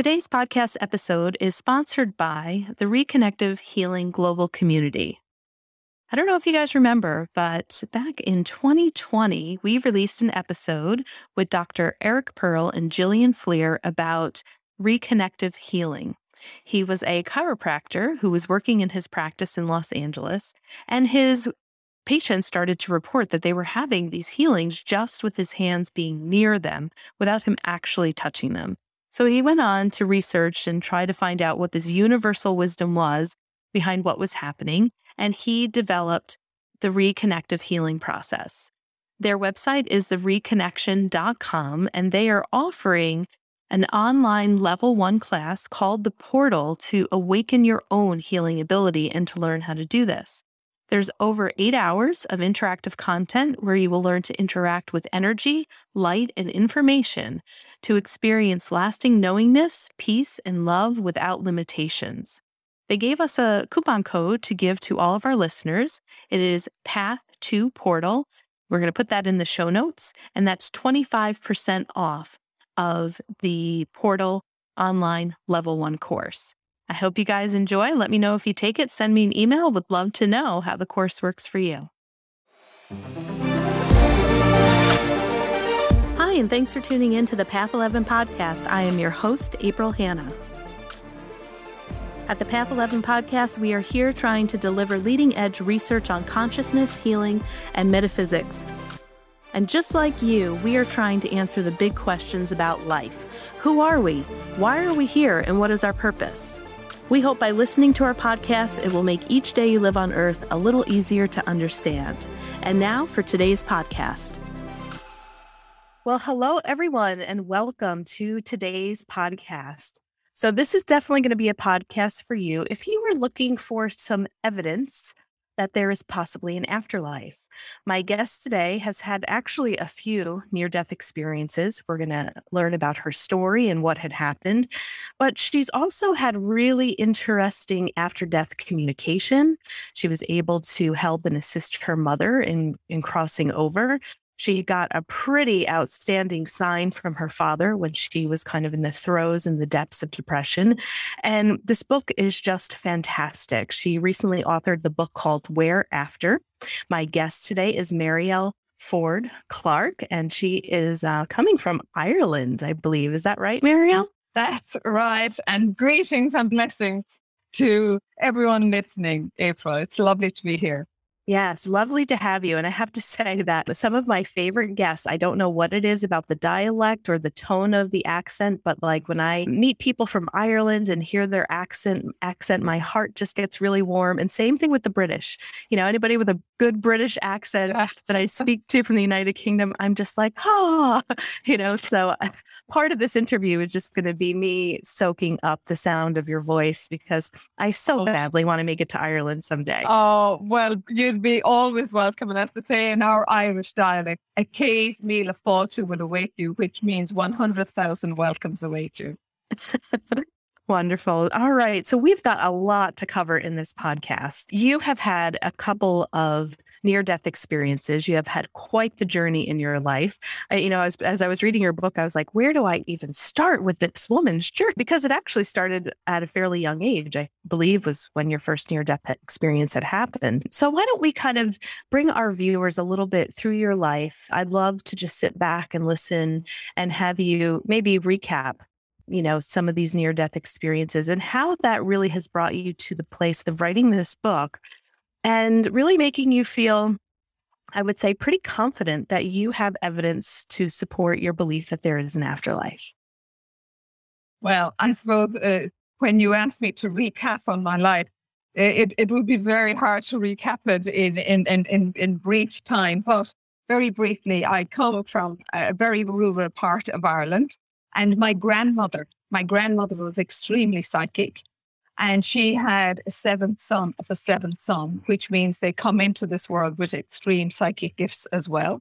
Today's podcast episode is sponsored by the Reconnective Healing Global Community. I don't know if you guys remember, but back in 2020, we released an episode with Dr. Eric Pearl and Jillian Fleer about reconnective healing. He was a chiropractor who was working in his practice in Los Angeles, and his patients started to report that they were having these healings just with his hands being near them without him actually touching them. So he went on to research and try to find out what this universal wisdom was behind what was happening, and he developed the reconnective healing process. Their website is thereconnection.com, and they are offering an online level one class called The Portal to awaken your own healing ability and to learn how to do this. There's over eight hours of interactive content where you will learn to interact with energy, light, and information to experience lasting knowingness, peace, and love without limitations. They gave us a coupon code to give to all of our listeners. It is Path to Portal. We're going to put that in the show notes, and that's 25% off of the Portal online level one course. I hope you guys enjoy. Let me know if you take it. Send me an email. Would love to know how the course works for you. Hi, and thanks for tuning in to the Path 11 podcast. I am your host, April Hanna. At the Path 11 podcast, we are here trying to deliver leading edge research on consciousness, healing, and metaphysics. And just like you, we are trying to answer the big questions about life. Who are we? Why are we here? And what is our purpose? We hope by listening to our podcast, it will make each day you live on earth a little easier to understand. And now for today's podcast. Well, hello, everyone, and welcome to today's podcast. So, this is definitely going to be a podcast for you if you are looking for some evidence that there is possibly an afterlife. My guest today has had actually a few near death experiences. We're going to learn about her story and what had happened, but she's also had really interesting after death communication. She was able to help and assist her mother in, in crossing over. She got a pretty outstanding sign from her father when she was kind of in the throes and the depths of depression. And this book is just fantastic. She recently authored the book called Where After. My guest today is Marielle Ford Clark, and she is uh, coming from Ireland, I believe. Is that right, Marielle? That's right. And greetings and blessings to everyone listening, April. It's lovely to be here. Yes, lovely to have you. And I have to say that some of my favorite guests, I don't know what it is about the dialect or the tone of the accent, but like when I meet people from Ireland and hear their accent, accent, my heart just gets really warm. And same thing with the British. You know, anybody with a good British accent that I speak to from the United Kingdom, I'm just like, ah, oh, you know. So part of this interview is just going to be me soaking up the sound of your voice because I so oh. badly want to make it to Ireland someday. Oh, well, you be always welcome. And as they say in our Irish dialect, a céad míle fáilte will await you, which means 100,000 welcomes await you. Wonderful. All right. So we've got a lot to cover in this podcast. You have had a couple of near death experiences. You have had quite the journey in your life. I, you know, as, as I was reading your book, I was like, where do I even start with this woman's journey? Because it actually started at a fairly young age, I believe was when your first near death experience had happened. So why don't we kind of bring our viewers a little bit through your life? I'd love to just sit back and listen and have you maybe recap you know some of these near death experiences and how that really has brought you to the place of writing this book and really making you feel, I would say, pretty confident that you have evidence to support your belief that there is an afterlife. Well, I suppose uh, when you ask me to recap on my life, it, it would be very hard to recap it in, in, in, in brief time. But very briefly, I come from a very rural part of Ireland. And my grandmother, my grandmother was extremely psychic. And she had a seventh son of a seventh son, which means they come into this world with extreme psychic gifts as well.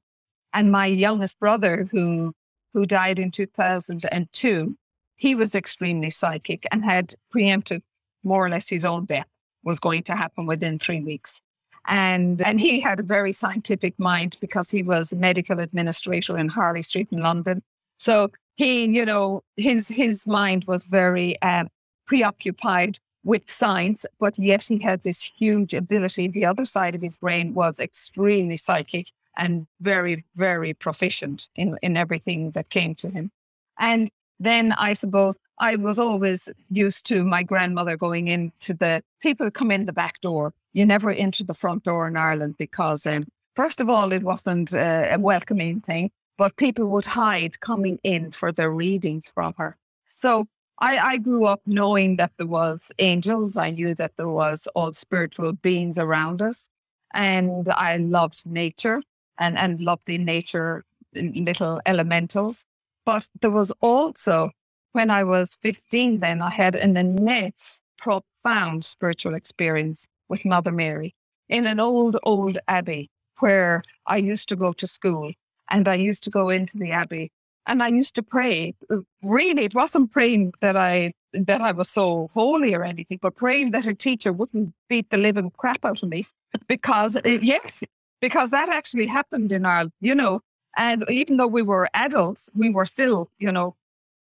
And my youngest brother, who who died in 2002, he was extremely psychic and had preempted more or less his own death was going to happen within three weeks. And and he had a very scientific mind because he was a medical administrator in Harley Street in London. So he, you know, his his mind was very um, preoccupied with science, but yet he had this huge ability. The other side of his brain was extremely psychic and very, very proficient in, in everything that came to him. And then I suppose I was always used to my grandmother going into the people come in the back door. You never enter the front door in Ireland because, um, first of all, it wasn't uh, a welcoming thing, but people would hide coming in for their readings from her. So I, I grew up knowing that there was angels. I knew that there was all spiritual beings around us. And I loved nature and, and loved the nature little elementals. But there was also, when I was 15, then I had an immense, profound spiritual experience with Mother Mary in an old, old abbey where I used to go to school. And I used to go into the abbey and I used to pray. Uh, really, it wasn't praying that I that I was so holy or anything, but praying that a teacher wouldn't beat the living crap out of me. Because uh, yes, because that actually happened in our, you know, and even though we were adults, we were still, you know,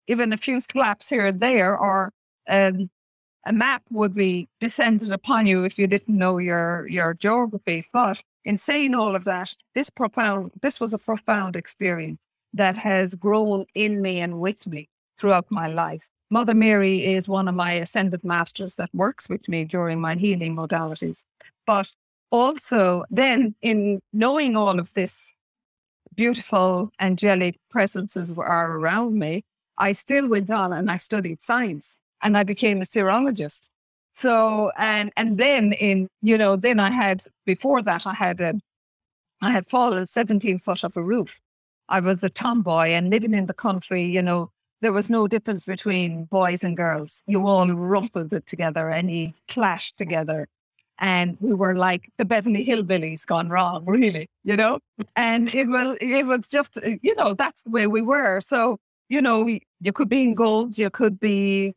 even a few slaps here and there, or um, a map would be descended upon you if you didn't know your your geography. But in saying all of that, this profound, this was a profound experience that has grown in me and with me throughout my life. Mother Mary is one of my ascended masters that works with me during my healing modalities. But also, then in knowing all of this beautiful angelic presences are around me, I still went on and I studied science and I became a serologist. So and and then in you know then I had before that I had a I had fallen 17 foot off a roof I was a tomboy and living in the country, you know, there was no difference between boys and girls. You all rumpled it together and you clashed together. And we were like the Beverly Hillbillies gone wrong, really, you know? And it was, it was just, uh, you know, that's the way we were. So, you know, you could be in golds, you could be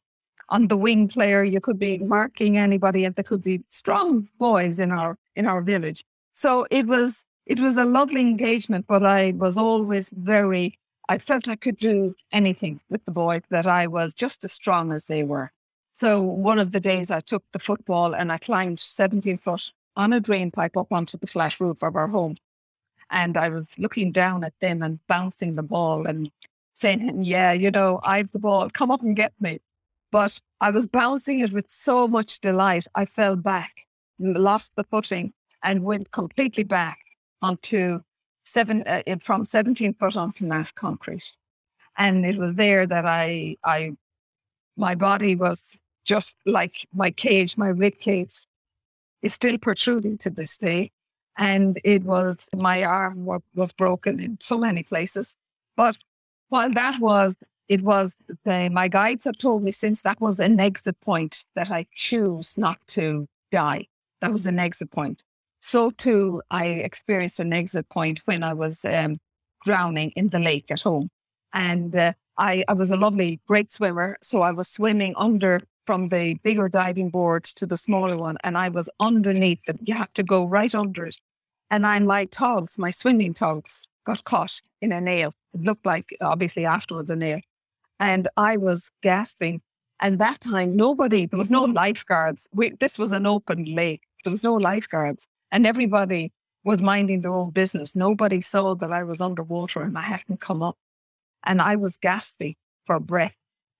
on the wing player, you could be marking anybody, and there could be strong boys in our in our village. So it was it was a lovely engagement, but I was always very, I felt I could do anything with the boys, that I was just as strong as they were. So one of the days I took the football and I climbed 17 foot on a drain pipe up onto the flat roof of our home. And I was looking down at them and bouncing the ball and saying, Yeah, you know, I've the ball, come up and get me. But I was bouncing it with so much delight, I fell back, lost the footing, and went completely back onto seven uh, from 17 foot onto mass concrete. And it was there that I, I, my body was just like my cage, my rib cage is still protruding to this day. And it was, my arm was, broken in so many places. But while that was, it was the, my guides have told me since that was an exit point that I choose not to die. That was an exit point. So too, I experienced an exit point when I was um, drowning in the lake at home. And uh, I, I was a lovely, great swimmer. So I was swimming under from the bigger diving board to the smaller one. And I was underneath it. You have to go right under it. And I, my togs, my swimming togs, got caught in a nail. It looked like, obviously, afterwards, a nail. And I was gasping. And that time, nobody, there was no lifeguards. We, this was an open lake. There was no lifeguards and everybody was minding their own business. Nobody saw that I was underwater and I hadn't come up. And I was gasping for breath.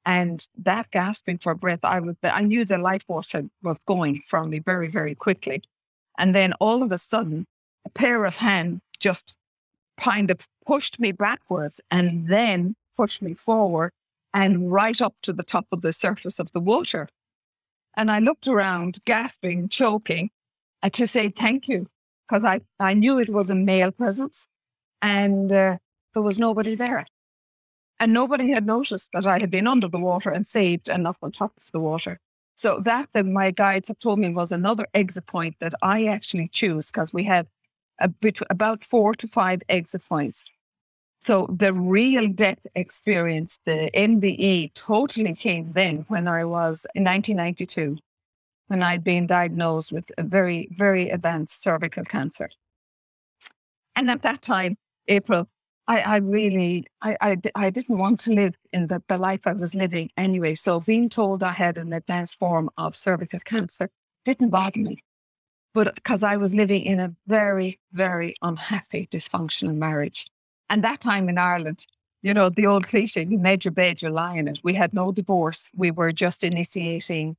And that gasping for breath, I was I knew the life force had, was going from me very, very quickly. And then all of a sudden, a pair of hands just kind of pushed me backwards and then pushed me forward and right up to the top of the surface of the water. And I looked around, gasping, choking, to say thank you because I, I knew it was a male presence and uh, there was nobody there. And nobody had noticed that I had been under the water and saved and up on top of the water. So that, that my guides have told me was another exit point that I actually choose because we have a bit, about four to five exit points. So the real death experience, the NDE, totally came then when I was in 1992 when I'd been diagnosed with a very, very advanced cervical cancer. And at that time, April, I, I really, I, I, I didn't want to live in the, the life I was living anyway. So being told I had an advanced form of cervical cancer didn't bother me. But because I was living in a very, very unhappy, dysfunctional marriage. And that time in Ireland, you know, the old cliche, you made your bed, you lie in it. We had no divorce. We were just initiating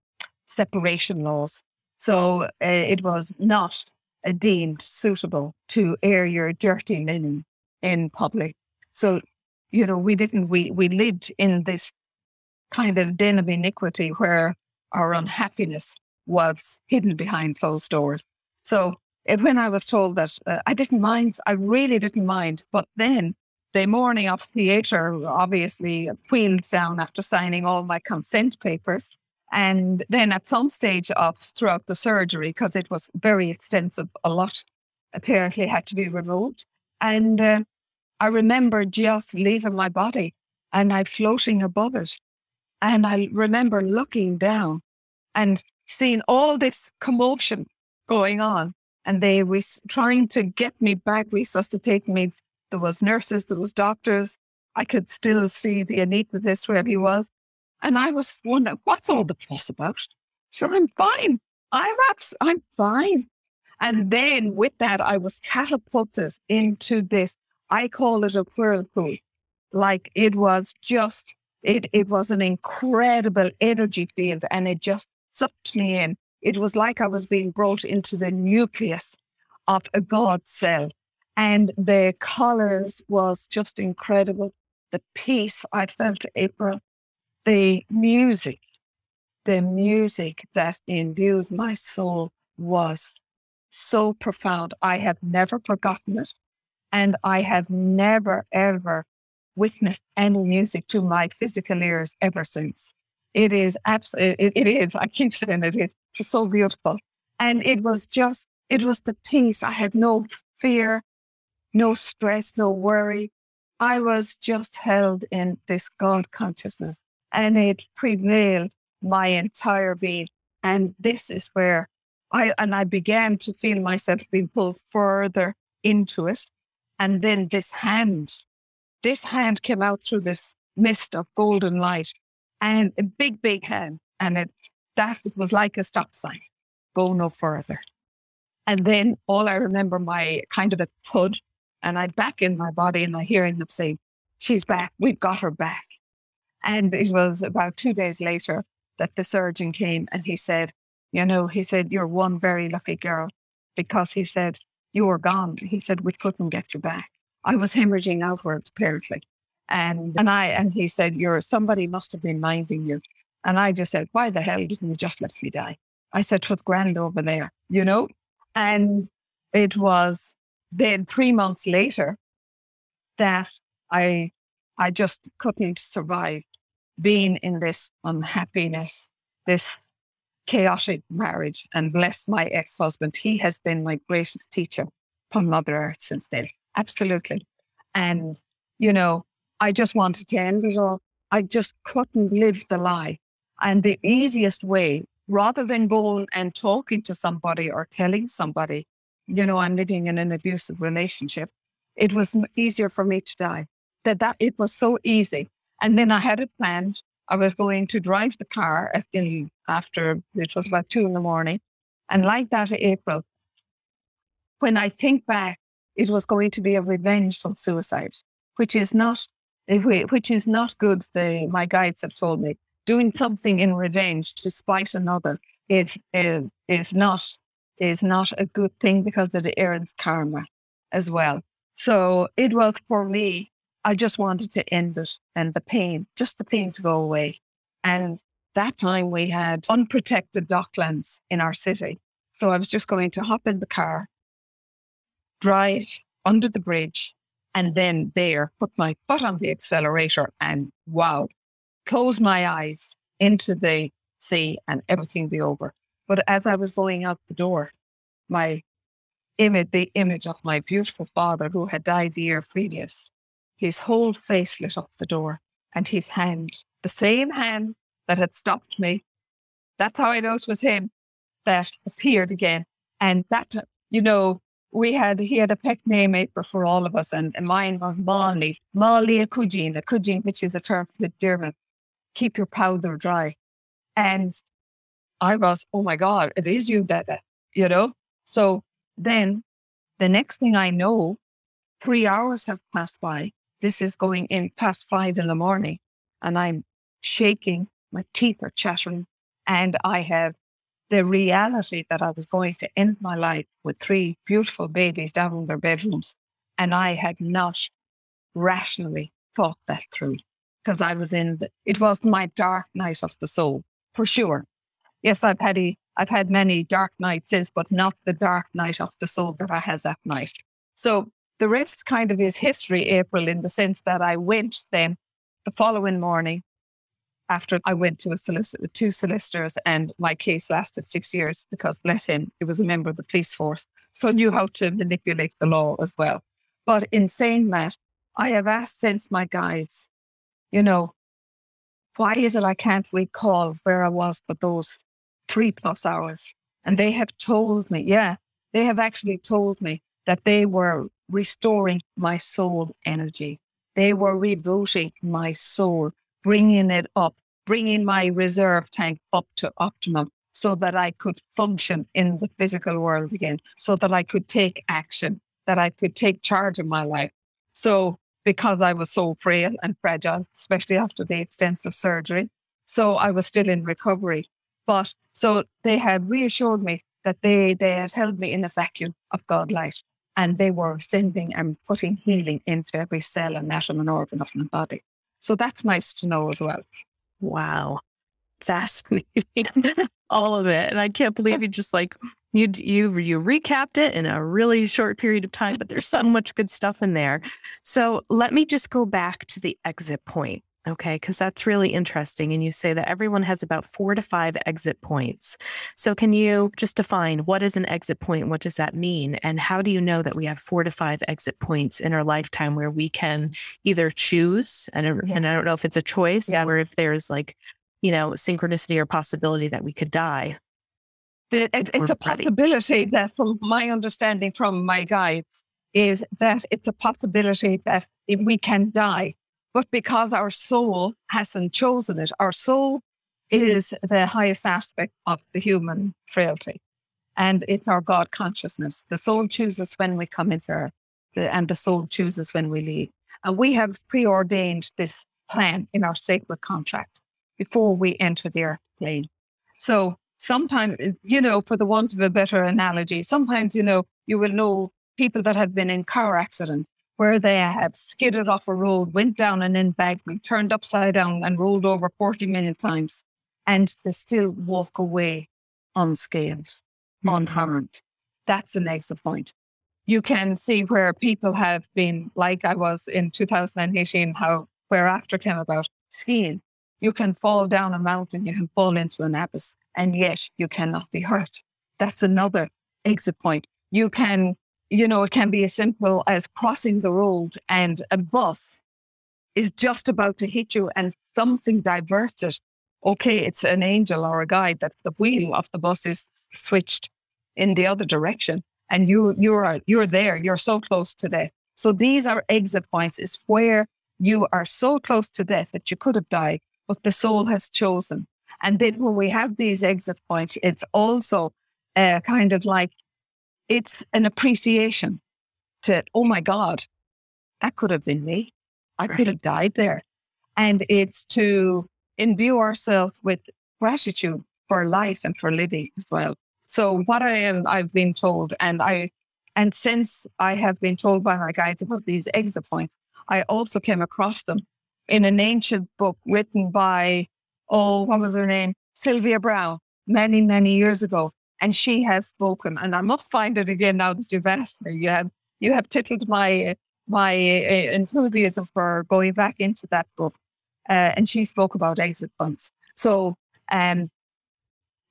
separation laws. So uh, it was not uh, deemed suitable to air your dirty linen in public. So, you know, we didn't, we, we lived in this kind of den of iniquity where our unhappiness was hidden behind closed doors. So it, when I was told that, uh, I didn't mind, I really didn't mind. But then the morning of theatre, obviously, wheeled down after signing all my consent papers. And then at some stage of throughout the surgery, because it was very extensive, a lot apparently had to be removed. And uh, I remember just leaving my body and I floating above it. And I remember looking down and seeing all this commotion going on. And they were trying to get me back, resuscitate me. There was nurses, there was doctors. I could still see the anaesthetist where he was. And I was wondering, what's all the fuss about? Sure, I'm fine. I'm abs- I'm fine. And then with that, I was catapulted into this. I call it a whirlpool. Like it was just, it, it was an incredible energy field and it just sucked me in. It was like I was being brought into the nucleus of a God cell. And the colors was just incredible. The peace I felt, April, the music, the music that imbued my soul was so profound. I have never forgotten it. And I have never, ever witnessed any music to my physical ears ever since. It is absolutely, it, it is, I keep saying it, it's so beautiful. And it was just, it was the peace. I had no fear, no stress, no worry. I was just held in this God consciousness and it prevailed my entire being. And this is where I and I began to feel myself being pulled further into it. And then this hand, this hand came out through this mist of golden light and a big, big hand. And it that it was like a stop sign. Go no further. And then all I remember my kind of a thud and I back in my body and I hearing them say, She's back, we've got her back. And it was about two days later that the surgeon came and he said, you know, he said, you're one very lucky girl because he said, you were gone. He said, we couldn't get you back. I was hemorrhaging outwards, apparently. And, and I, and he said, you're, somebody must have been minding you. And I just said, why the hell didn't you just let me die? I said, twas grand over there, you know? And it was then three months later that I, I just couldn't survive being in this unhappiness, this chaotic marriage, and bless my ex husband. He has been my greatest teacher from Mother Earth since then. Absolutely. And, you know, I just wanted to end it all. I just couldn't live the lie. And the easiest way, rather than going and talking to somebody or telling somebody, you know, I'm living in an abusive relationship, it was easier for me to die. That that it was so easy and then I had it planned. I was going to drive the car after it was about two in the morning. And like that, April, when I think back, it was going to be a revengeful suicide, which is not eh, which is not good. The my guides have told me doing something in revenge to spite another is is, is not is not a good thing because of the errant's karma as well. So it was for me I just wanted to end it and the pain, just the pain to go away. And that time we had unprotected docklands in our city. So I was just going to hop in the car, drive under the bridge, and then there put my foot on the accelerator and wow, close my eyes into the sea and everything be over. But as I was going out the door, my image, the image of my beautiful father who had died the year previous, his whole face lit up the door, and his hand, the same hand that had stopped me, that's how I know it was him, that appeared again. And that, you know, we had he had a pet name for all of us, and, and mine was Molly, Molly a Cujin, a Cujin, which is a term for the German, keep your powder dry. And I was, oh my God, it is you, Dada, you know? So then the next thing I know, three hours have passed by. This is going in past five in the morning, and I'm shaking, my teeth are chattering, and I have the reality that I was going to end my life with three beautiful babies down in their bedrooms. And I had not rationally thought that through because I was in, the, it was my dark night of the soul, for sure. Yes, I've had, a, I've had many dark nights since, but not the dark night of the soul that I had that night. So the rest kind of is history, April, in the sense that I went then the following morning after I went to a solicitor, two solicitors, and my case lasted six years because, bless him, he was a member of the police force, so knew how to manipulate the law as well. But in saying that, I have asked since my guides, you know, why is it I can't recall where I was for those three plus hours? And they have told me, yeah, they have actually told me that they were restoring my soul energy. They were rebooting my soul, bringing it up bringing my reserve tank up to optimum so that I could function in the physical world again, so that I could take action, that I could take charge of my life. So, because I was so frail and fragile, especially after the extensive surgery, so I was still in recovery. But so they had reassured me that they, they had held me in a vacuum of God light and they were sending and putting healing into every cell and atom and organ of my body. So that's nice to know as well. Wow. Fascinating. All of it. And I can't believe you just like you you you recapped it in a really short period of time, but there's so much good stuff in there. So let me just go back to the exit point. Okay, because that's really interesting. And you say that everyone has about four to five exit points. So, can you just define what is an exit point? What does that mean? And how do you know that we have four to five exit points in our lifetime where we can either choose, and, er, yeah. and I don't know if it's a choice yeah. or if there's like, you know, synchronicity or possibility that we could die? It, it, it's a possibility that, from my understanding from my guides, is that it's a possibility that we can die but because our soul hasn't chosen it, our soul hmm. is the highest aspect of the human frailty. And it's our God consciousness. The soul chooses when we come into earth, and the soul chooses when we leave. And we have preordained this plan in our sacred contract before we enter the earth plane. So sometimes, you know, for the want of a better analogy, sometimes, you know, you will know people that have been in car accidents where they have skidded off a road, went down an embankment, turned upside down, and rolled over 40 million times, and they still walk away unscathed, mm-hmm. unharmed. That's an exit point. You can see where people have been, like I was in 2018, how where after came about skiing. You can fall down a mountain, you can fall into an abyss, and yet you cannot be hurt. That's another exit point. You can you know, it can be as simple as crossing the road and a bus is just about to hit you and something diverts it. Okay, it's an angel or a guide that the wheel of the bus is switched in the other direction and you you're you're there, you're so close to death. So these are exit points, is where you are so close to death that you could have died, but the soul has chosen. And then when we have these exit points, it's also uh, kind of like it's an appreciation to, oh my God, that could have been me. I could have died there. And it's to imbue ourselves with gratitude for life and for living as well. So what I am, I've been told, and I, and since I have been told by my guides about these exit points, I also came across them in an ancient book written by, oh, what was her name? Sylvia Browne, many, many years ago and she has spoken. And I must find it again now that you've asked me. You have you have tickled my my uh, enthusiasm for going back into that book. Uh, and she spoke about exit points. So um,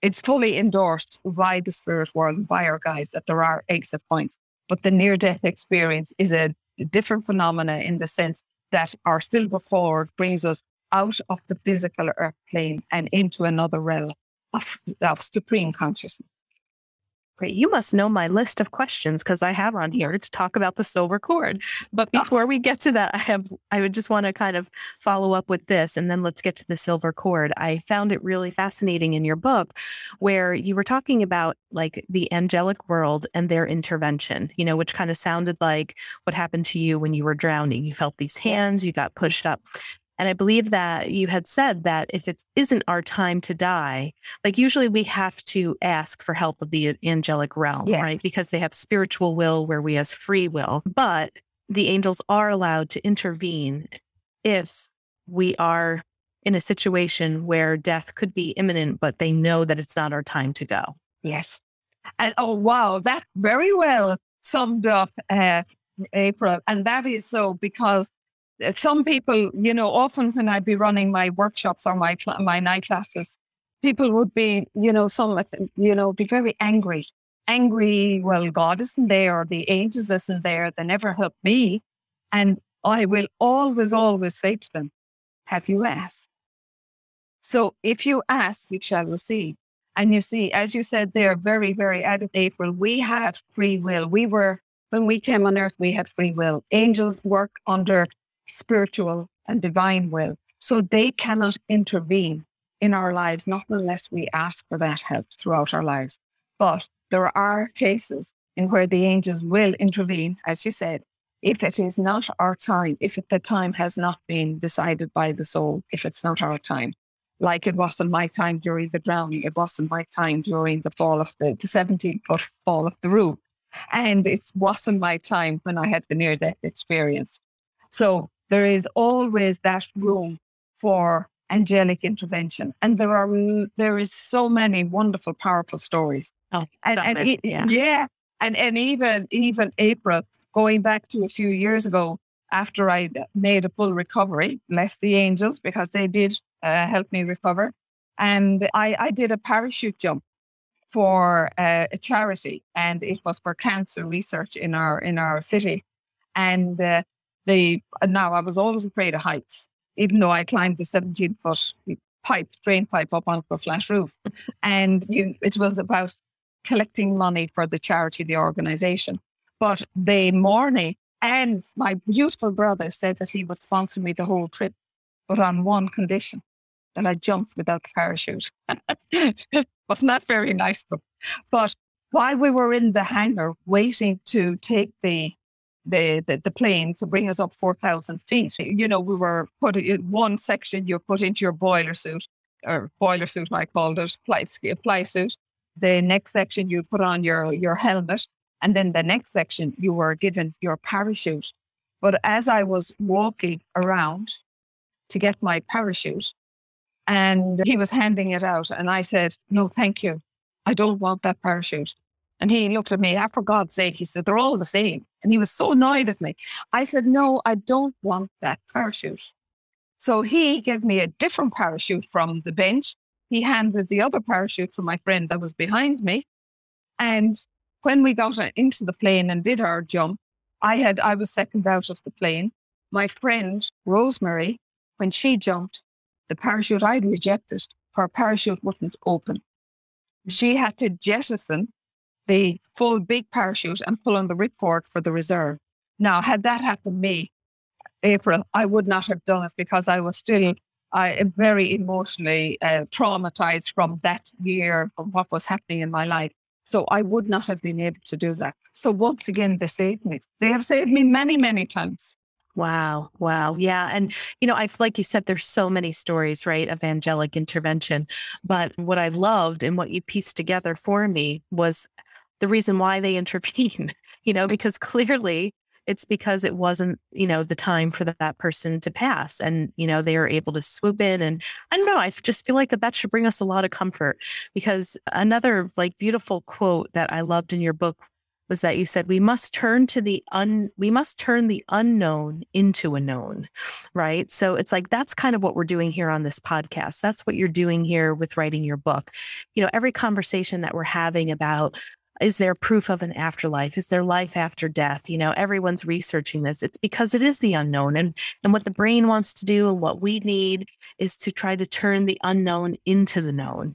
it's fully endorsed by the spirit world and by our guys that there are exit points. But the near death experience is a different phenomena in the sense that our still before brings us out of the physical earth plane and into another realm of, of supreme consciousness. Great. You must know my list of questions because I have on here to talk about the silver cord. But ah. before we get to that, I have I would just want to kind of follow up with this and then let's get to the silver cord. I found it really fascinating in your book where you were talking about like the angelic world and their intervention, you know, which kind of sounded like what happened to you when you were drowning. You felt these hands, you got pushed up. And I believe that you had said that if it isn't our time to die, like usually we have to ask for help of the angelic realm, yes. right? Because they have spiritual will where we have free will. But the angels are allowed to intervene if we are in a situation where death could be imminent, but they know that it's not our time to go. Yes. And oh, wow, that's very well summed up, uh, April. And that is so because some people, you know, often when I'd be running my workshops or my my night classes, people would be, you know, some, you know, be very angry. Angry, well, God isn't there, or the angels isn't there. They never help me. And I will always, always say to them, Have you asked? So if you ask, you shall receive. And you see, as you said, they're very, very out of April. We have free will. We were, when we came on earth, we had free will. Angels work under spiritual and divine will. So they cannot intervene in our lives, not unless we ask for that help throughout our lives. But there are cases in where the angels will intervene, as you said, if it is not our time, if the time has not been decided by the soul, if it's not our time. Like it wasn't my time during the drowning, it wasn't my time during the fall of the, the 17 foot fall of the roof. And it wasn't my time when I had the near death experience. So there is always that room for angelic intervention. And there are there is so many wonderful, powerful stories. Oh, and, and it, yeah. yeah. And and even even April, going back to a few years ago, after I made a full recovery, bless the angels because they did uh, help me recover. And I, I did a parachute jump for uh, a charity, and it was for cancer research in our in our city. And uh, the now I was always afraid of heights, even though I climbed the 17 foot pipe, drain pipe up onto a flat roof. And you, it was about collecting money for the charity, the organization. But the morning, and my beautiful brother said that he would sponsor me the whole trip, but on one condition that I jumped without the parachute. was not very nice. But while we were in the hangar waiting to take the the, the, the plane to bring us up 4,000 feet. You know, we were put in one section, you're put into your boiler suit, or boiler suit, I called it, fly, fly suit. The next section, you put on your, your helmet. And then the next section, you were given your parachute. But as I was walking around to get my parachute, and he was handing it out, and I said, No, thank you. I don't want that parachute. And he looked at me, ah, for God's sake, he said, they're all the same. And he was so annoyed at me. I said, no, I don't want that parachute. So he gave me a different parachute from the bench. He handed the other parachute to my friend that was behind me. And when we got into the plane and did our jump, I had I was second out of the plane. My friend Rosemary, when she jumped, the parachute I'd rejected, her parachute wouldn't open. She had to jettison the full big parachute and pull on the ripcord for the reserve. Now, had that happened me, April, I would not have done it because I was still I very emotionally uh, traumatized from that year of what was happening in my life. So I would not have been able to do that. So once again, they saved me. They have saved me many, many times. Wow. Wow. Yeah. And, you know, I've, like you said, there's so many stories, right, of angelic intervention. But what I loved and what you pieced together for me was the reason why they intervene, you know, because clearly it's because it wasn't, you know, the time for that person to pass. And, you know, they are able to swoop in. And I don't know, I just feel like that, that should bring us a lot of comfort because another like beautiful quote that I loved in your book was that you said we must turn to the un we must turn the unknown into a known right so it's like that's kind of what we're doing here on this podcast that's what you're doing here with writing your book you know every conversation that we're having about is there proof of an afterlife? Is there life after death? You know, everyone's researching this. It's because it is the unknown. And, and what the brain wants to do and what we need is to try to turn the unknown into the known.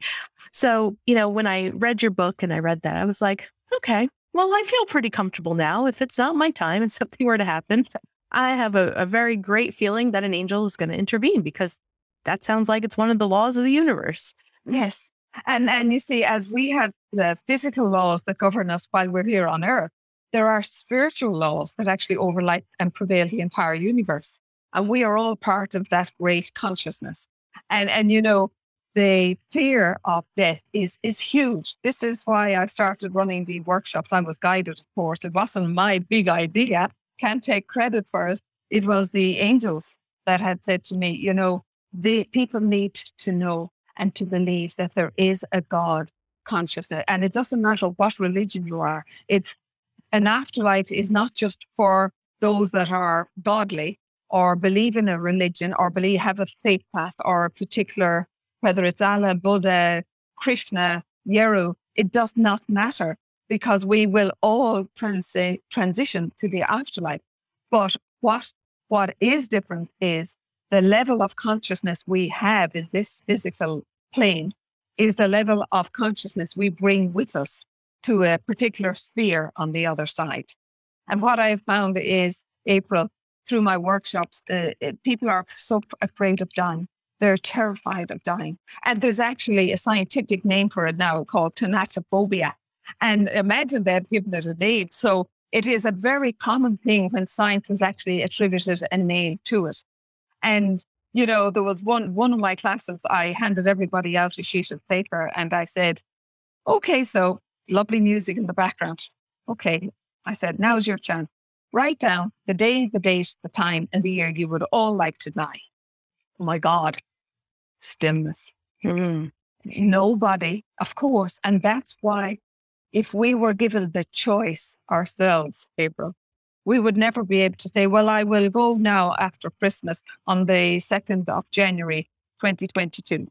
So, you know, when I read your book and I read that, I was like, Okay. Well, I feel pretty comfortable now. If it's not my time and something were to happen, I have a, a very great feeling that an angel is going to intervene because that sounds like it's one of the laws of the universe. Yes. And and you see, as we have the physical laws that govern us while we're here on earth, there are spiritual laws that actually overlap and prevail the entire universe. And we are all part of that great consciousness. And and you know, the fear of death is is huge. This is why I started running the workshops. I was guided, of course. It wasn't my big idea. Can't take credit for it. It was the angels that had said to me, you know, the people need to know and to believe that there is a God consciousness. And it doesn't matter what religion you are. It's an afterlife is not just for those that are godly or believe in a religion or believe have a faith path or a particular, whether it's Allah, Buddha, Krishna, Yeru, it does not matter because we will all transi- transition to the afterlife. But what what is different is the level of consciousness we have in this physical plane is the level of consciousness we bring with us to a particular sphere on the other side. And what I have found is, April, through my workshops, uh, people are so afraid of dying. They're terrified of dying. And there's actually a scientific name for it now called thanatophobia. And imagine they've given it a name. So it is a very common thing when science has actually attributed a name to it. And you know, there was one one of my classes, I handed everybody out a sheet of paper and I said, Okay, so lovely music in the background. Okay. I said, now's your chance. Write down the day, the date, the time, and the year you would all like to die. Oh my God. Stillness. Mm. Nobody, of course. And that's why if we were given the choice ourselves, April, we would never be able to say, well, I will go now after Christmas on the 2nd of January, 2022.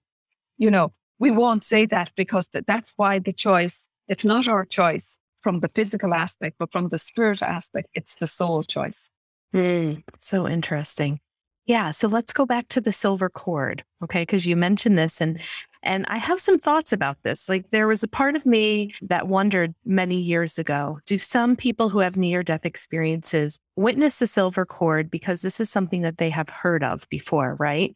You know, we won't say that because that's why the choice, it's not our choice from the physical aspect, but from the spirit aspect, it's the soul choice. Mm, so interesting. Yeah. So let's go back to the silver cord. Okay. Because you mentioned this and and I have some thoughts about this. Like there was a part of me that wondered many years ago, do some people who have near death experiences witness the silver cord because this is something that they have heard of before, right?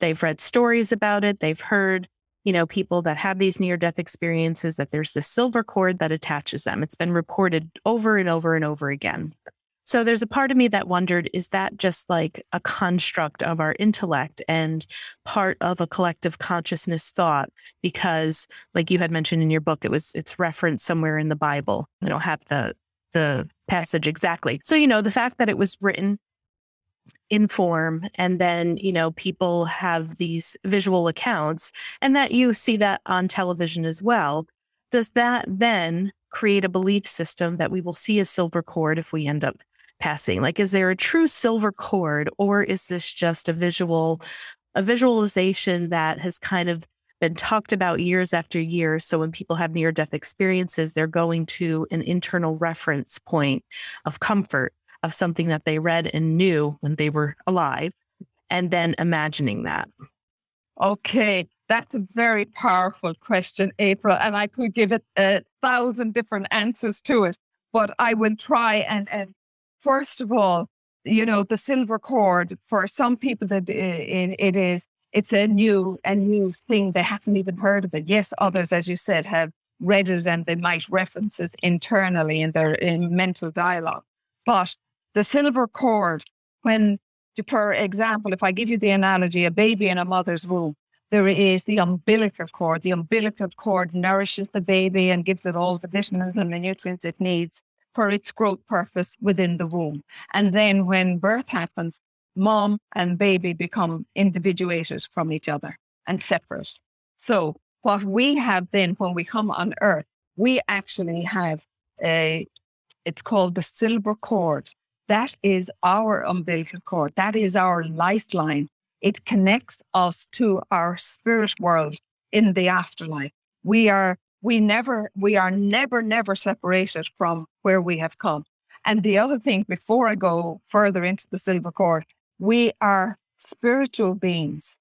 They've read stories about it, they've heard you know, people that have these near death experiences that there's this silver cord that attaches them. It's been reported over and over and over again. So there's a part of me that wondered is that just like a construct of our intellect and part of a collective consciousness thought because like you had mentioned in your book it was it's referenced somewhere in the Bible. I don't have the the passage exactly. So you know the fact that it was written in form and then you know people have these visual accounts and that you see that on television as well does that then create a belief system that we will see a silver cord if we end up passing? Like, is there a true silver cord, or is this just a visual, a visualization that has kind of been talked about years after years? So when people have near death experiences, they're going to an internal reference point of comfort of something that they read and knew when they were alive, and then imagining that. Okay. That's a very powerful question, April, and I could give it a thousand different answers to it, but I will try and, and first of all, you know, the silver cord for some people that uh, it, it is, it's a new, a new thing. They haven't even heard of it. Yes, others, as you said, have read it and they might reference it internally in their in mental dialogue. But the silver cord, when, for example, if I give you the analogy, a baby in a mother's womb, there is the umbilical cord. The umbilical cord nourishes the baby and gives it all the vitamins and the nutrients it needs for its growth purpose within the womb. And then when birth happens, mom and baby become individuated from each other and separate. So what we have then when we come on earth, we actually have a, it's called the silver cord. That is our umbilical cord. That is our lifeline. It connects us to our spirit world in the afterlife. We are we never, we are never, never separated from where we have come. And the other thing, before I go further into the silver cord, we are spiritual beings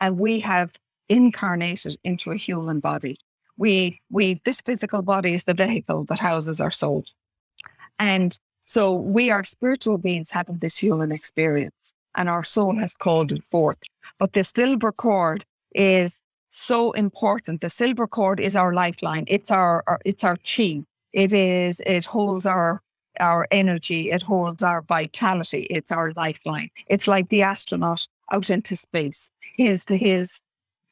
and we have incarnated into a human body. we we this physical body is the vehicle that houses our soul. And so we are spiritual beings having this human experience, and our soul has called it forth. But the silver cord is so important. The silver cord is our lifeline. It's our, our it's our chi. It is it holds our our energy. It holds our vitality. It's our lifeline. It's like the astronaut out into space. His his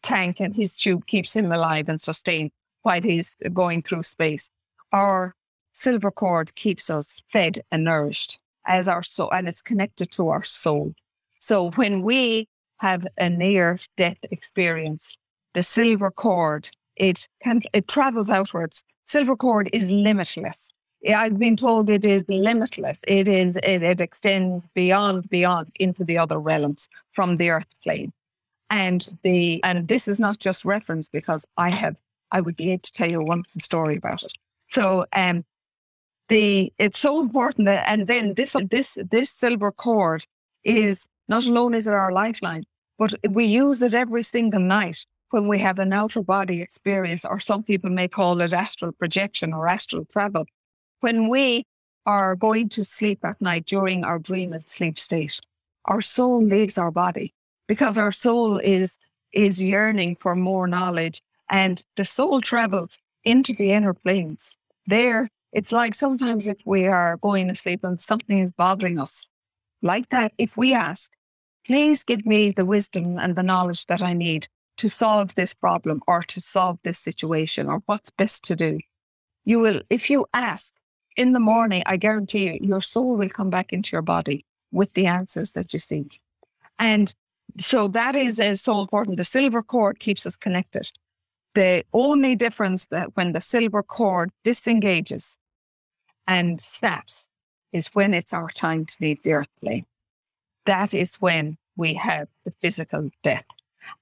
tank and his tube keeps him alive and sustained while he's going through space. Our silver cord keeps us fed and nourished as our soul, and it's connected to our soul. So when we have a near death experience, the silver cord it can it travels outwards. Silver cord is limitless. I've been told it is limitless. It is it, it extends beyond beyond into the other realms from the earth plane. And the and this is not just reference because I have I would be able to tell you a wonderful story about it. So um the it's so important that and then this this this silver cord is not alone is it our lifeline, but we use it every single night when we have an outer body experience, or some people may call it astral projection or astral travel. When we are going to sleep at night during our dream and sleep state, our soul leaves our body because our soul is is yearning for more knowledge and the soul travels into the inner planes. There, it's like sometimes if we are going to sleep and something is bothering us, like that, if we ask, please give me the wisdom and the knowledge that I need to solve this problem or to solve this situation or what's best to do. You will, if you ask, in the morning, I guarantee you, your soul will come back into your body with the answers that you seek. And so that is uh, so important. The silver cord keeps us connected. The only difference that when the silver cord disengages and snaps is when it's our time to leave the earth plane. That is when we have the physical death.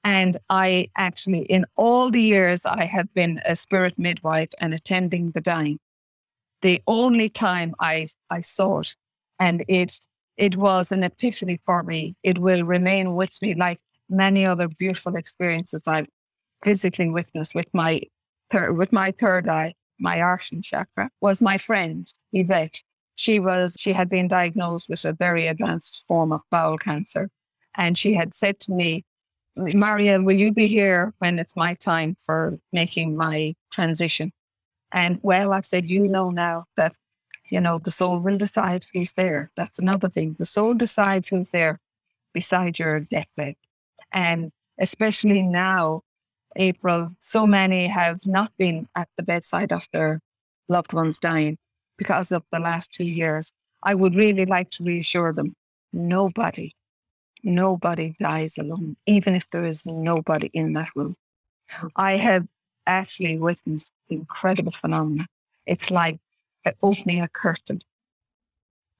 And I actually, in all the years I have been a spirit midwife and attending the dying, the only time I, I saw it. And it it was an epiphany for me. It will remain with me like many other beautiful experiences I've physically witnessed with my third with my third eye, my Ajna chakra, was my friend, Yvette. She was she had been diagnosed with a very advanced form of bowel cancer. And she had said to me, Maria, will you be here when it's my time for making my transition? And well, I've said, you know now that, you know, the soul will decide who's there. That's another thing. The soul decides who's there beside your deathbed. And especially now, April, so many have not been at the bedside of their loved ones dying because of the last two years. I would really like to reassure them nobody, nobody dies alone, even if there is nobody in that room. I have actually witnessed incredible phenomena. It's like opening a curtain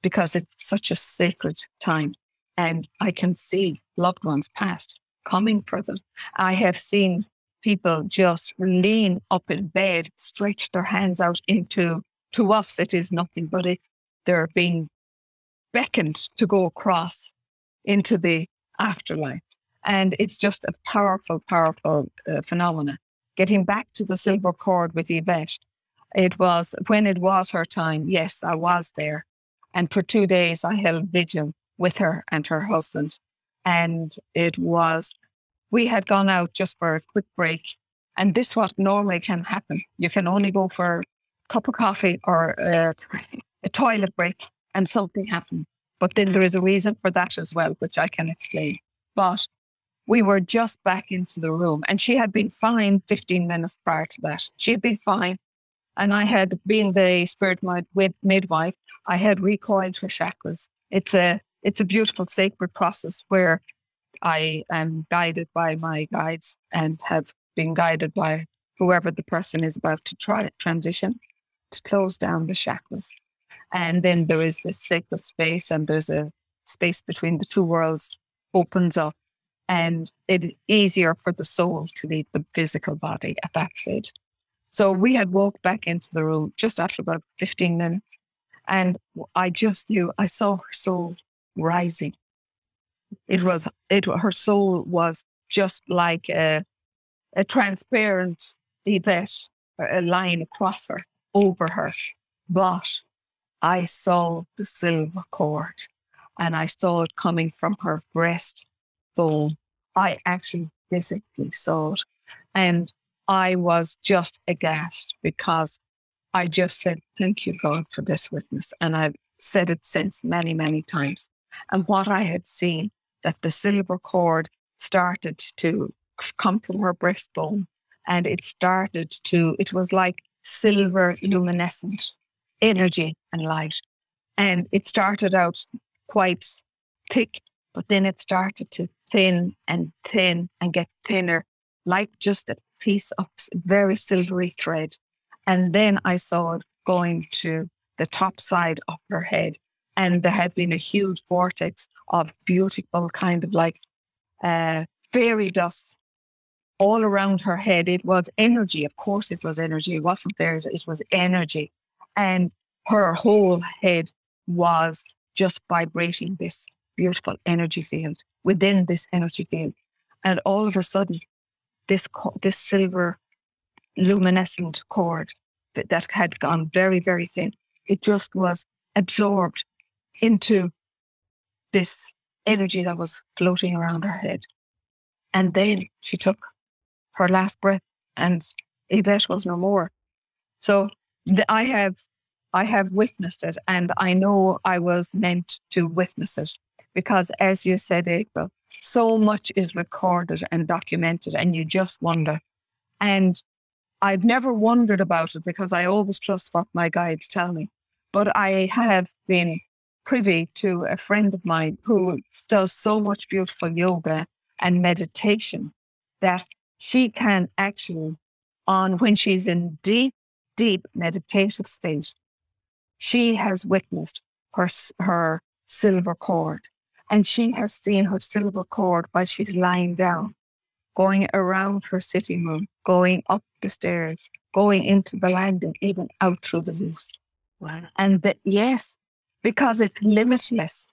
because it's such a sacred time. And I can see loved ones past coming for them. I have seen people just lean up in bed, stretch their hands out into, to us, it is nothing but it. They're being beckoned to go across into the afterlife. And it's just a powerful, powerful uh, phenomenon getting back to the silver cord with Yvette, it was when it was her time. Yes, I was there. And for two days, I held vigil with her and her husband. And it was, we had gone out just for a quick break. And this what normally can happen. You can only go for a cup of coffee or a, a toilet break and something happens. But then there is a reason for that as well, which I can explain. But we were just back into the room and she had been fine 15 minutes prior to that. She had been fine. And I had been the spirit mid- midwife. I had recoiled her chakras. It's a, it's a beautiful sacred process where I am guided by my guides and have been guided by whoever the person is about to try transition to close down the chakras. And then there is this sacred space and there's a space between the two worlds opens up and it's easier for the soul to leave the physical body at that stage. So we had walked back into the room just after about 15 minutes, and I just knew I saw her soul rising. It was it her soul was just like a, a transparent Yvette a line across her, over her. But I saw the silver cord and I saw it coming from her breast bone. I actually physically saw it. And I was just aghast because I just said, Thank you, God, for this witness. And I've said it since many, many times. And what I had seen that the silver cord started to come from her breastbone and it started to, it was like silver luminescent energy and light. And it started out quite thick, but then it started to thin and thin and get thinner, like just a piece of very silvery thread. And then I saw it going to the top side of her head. And there had been a huge vortex of beautiful, kind of like uh, fairy dust all around her head. It was energy. Of course, it was energy. It wasn't there, it was energy. And her whole head was just vibrating this beautiful energy field within this energy field. And all of a sudden, this, this silver luminescent cord that, that had gone very, very thin, it just was absorbed into this energy that was floating around her head. And then she took her last breath and Yvette was no more. So I have I have witnessed it and I know I was meant to witness it because as you said, April, so much is recorded and documented and you just wonder. And I've never wondered about it because I always trust what my guides tell me. But I have been privy to a friend of mine who does so much beautiful yoga and meditation that she can actually, on when she's in deep, deep meditative state, she has witnessed her, her silver cord and she has seen her silver cord while she's lying down, going around her sitting room, going up the stairs, going into the landing, even out through the roof. Wow. And that, yes, because it's limitless.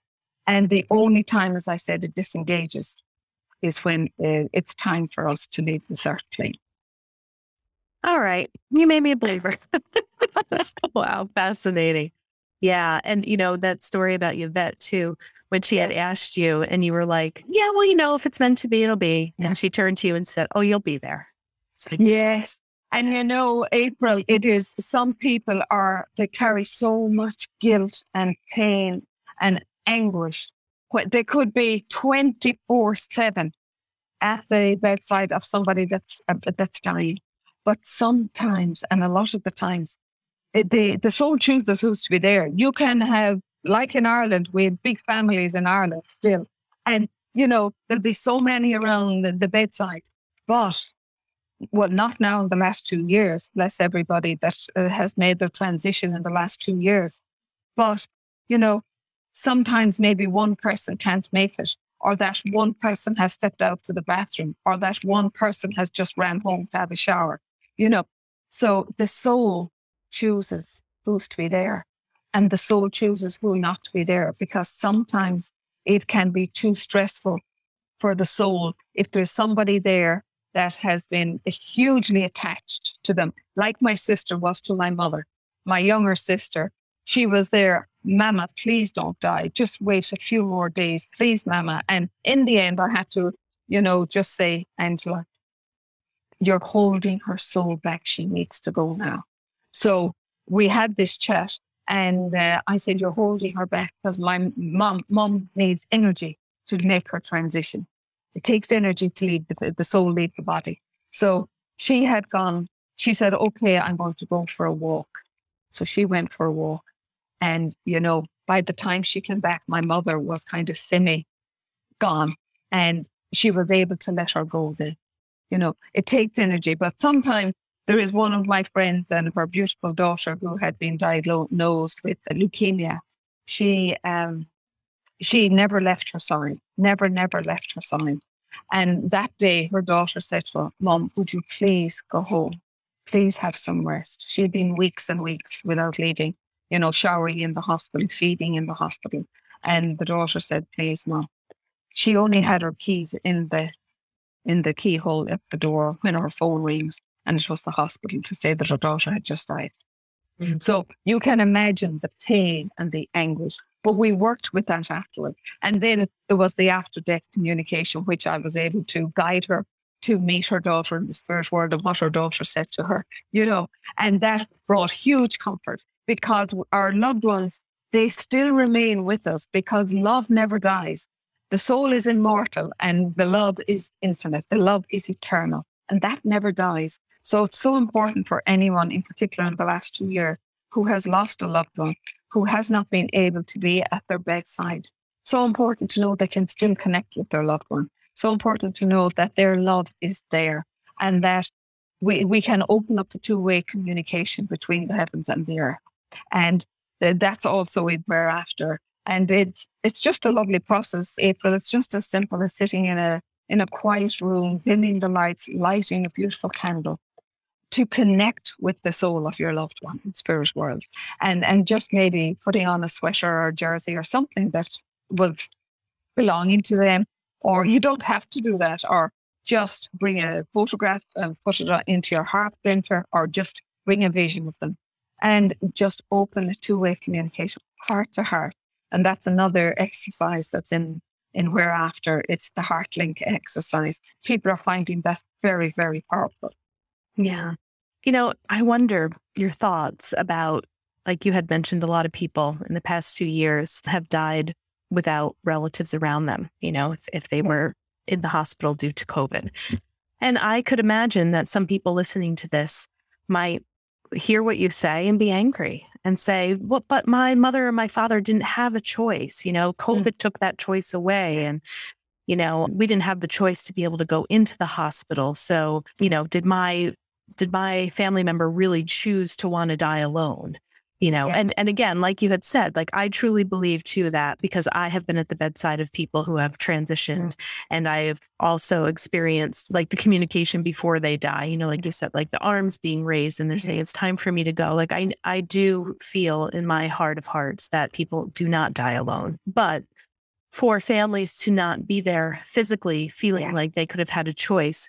And the only time, as I said, it disengages is when uh, it's time for us to leave the earth plane. All right. You made me a believer. wow. Fascinating. Yeah. And, you know, that story about Yvette, too, when she had asked you and you were like, yeah, well, you know, if it's meant to be, it'll be. Yeah. And she turned to you and said, oh, you'll be there. Like, yes. And you know, April, it is some people are, they carry so much guilt and pain and anguish. What they could be 24 7 at the bedside of somebody that's, uh, that's dying. But sometimes, and a lot of the times, it, the, the soul chooses who's to be there. You can have, like in Ireland, we have big families in Ireland still. And, you know, there'll be so many around the, the bedside. But well, not now in the last two years, bless everybody that uh, has made their transition in the last two years. But, you know, sometimes maybe one person can't make it, or that one person has stepped out to the bathroom, or that one person has just ran home to have a shower, you know. So the soul chooses who's to be there, and the soul chooses who not to be there because sometimes it can be too stressful for the soul if there's somebody there that has been hugely attached to them, like my sister was to my mother. My younger sister, she was there, Mama, please don't die. Just wait a few more days, please, Mama. And in the end, I had to, you know, just say, Angela, you're holding her soul back. She needs to go now. So we had this chat, and uh, I said, You're holding her back because my mom, mom needs energy to make her transition. It takes energy to leave the, the soul leave the body. So she had gone, she said, okay, I'm going to go for a walk. So she went for a walk. And, you know, by the time she came back, my mother was kind of semi gone and she was able to let her go then. You know, it takes energy, but sometimes there is one of my friends and her beautiful daughter who had been diagnosed with leukemia. She um, she never left her side, never, never left her side. And that day, her daughter said to her, Mom, would you please go home? Please have some rest. She had been weeks and weeks without leaving, you know, showering in the hospital, feeding in the hospital. And the daughter said, Please, Mom. She only had her keys in the in the keyhole at the door when her phone rings. and it was the hospital to say that her daughter had just died. Mm-hmm. So you can imagine the pain and the anguish. But we worked with that afterwards. And then there was the after death communication, which I was able to guide her to meet her daughter in the spirit world and what her daughter said to her, you know, and that brought huge comfort because our loved ones, they still remain with us because love never dies. The soul is immortal and the love is infinite. The love is eternal and that never dies. So it's so important for anyone, in particular in the last two years, who has lost a loved one, who has not been able to be at their bedside. So important to know they can still connect with their loved one. So important to know that their love is there and that we, we can open up a two way communication between the heavens and the earth. And that's also in Where After. And it's it's just a lovely process, April. It's just as simple as sitting in a in a quiet room, dimming the lights, lighting a beautiful candle to connect with the soul of your loved one in spirit world. And and just maybe putting on a sweater or jersey or something that was belonging to them. Or you don't have to do that, or just bring a photograph and put it into your heart center, or just bring a vision of them and just open a two-way communication heart to heart and that's another exercise that's in in Where After. It's the heart link exercise. People are finding that very very powerful. Yeah. You know i wonder your thoughts about like you had mentioned a lot of people in the past two years have died without relatives around them you know if, if they were in the hospital due to covid. And i could imagine that some people listening to this might hear what you say and be angry and say, "What? Well, but my mother or my father didn't have a choice. You know, COVID mm. took that choice away, and you know, we didn't have the choice to be able to go into the hospital. So, you know, did my did my family member really choose to want to die alone? You know yeah. and and again like you had said like i truly believe too that because i have been at the bedside of people who have transitioned mm. and i have also experienced like the communication before they die you know like you said like the arms being raised and they're mm-hmm. saying it's time for me to go like i i do feel in my heart of hearts that people do not die alone but for families to not be there physically feeling yeah. like they could have had a choice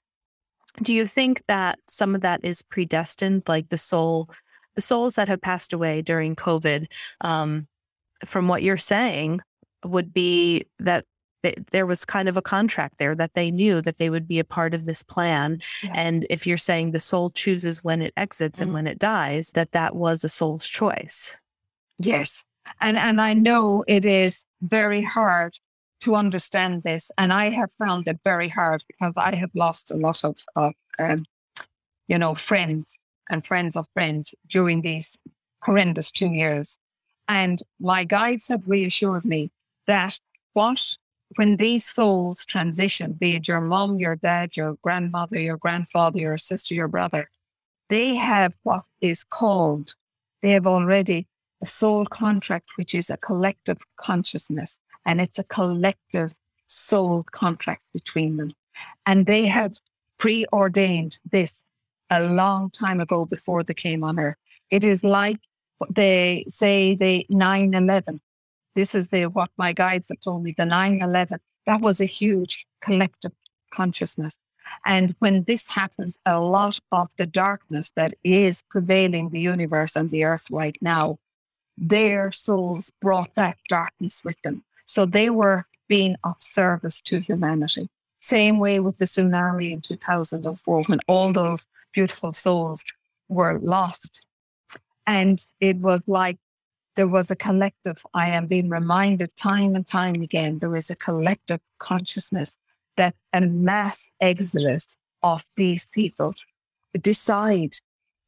do you think that some of that is predestined like the soul the souls that have passed away during COVID, um, from what you're saying, would be that there was kind of a contract there that they knew that they would be a part of this plan. Yeah. And if you're saying the soul chooses when it exits mm-hmm. and when it dies, that that was a soul's choice. Yes. And, and I know it is very hard to understand this. And I have found it very hard because I have lost a lot of, of um, you know, friends and friends of friends during these horrendous two years. And my guides have reassured me that what, when these souls transition, be it your mom, your dad, your grandmother, your grandfather, your sister, your brother, they have what is called, they have already a soul contract, which is a collective consciousness. And it's a collective soul contract between them. And they had preordained this a long time ago before they came on Earth. It is like they say the 9 11. This is the what my guides have told me, the 9 11. That was a huge collective consciousness. And when this happens, a lot of the darkness that is prevailing the universe and the earth right now, their souls brought that darkness with them. So they were being of service to humanity. Same way with the tsunami in 2004 when all those beautiful souls were lost. And it was like there was a collective, I am being reminded time and time again, there is a collective consciousness that a mass exodus of these people decide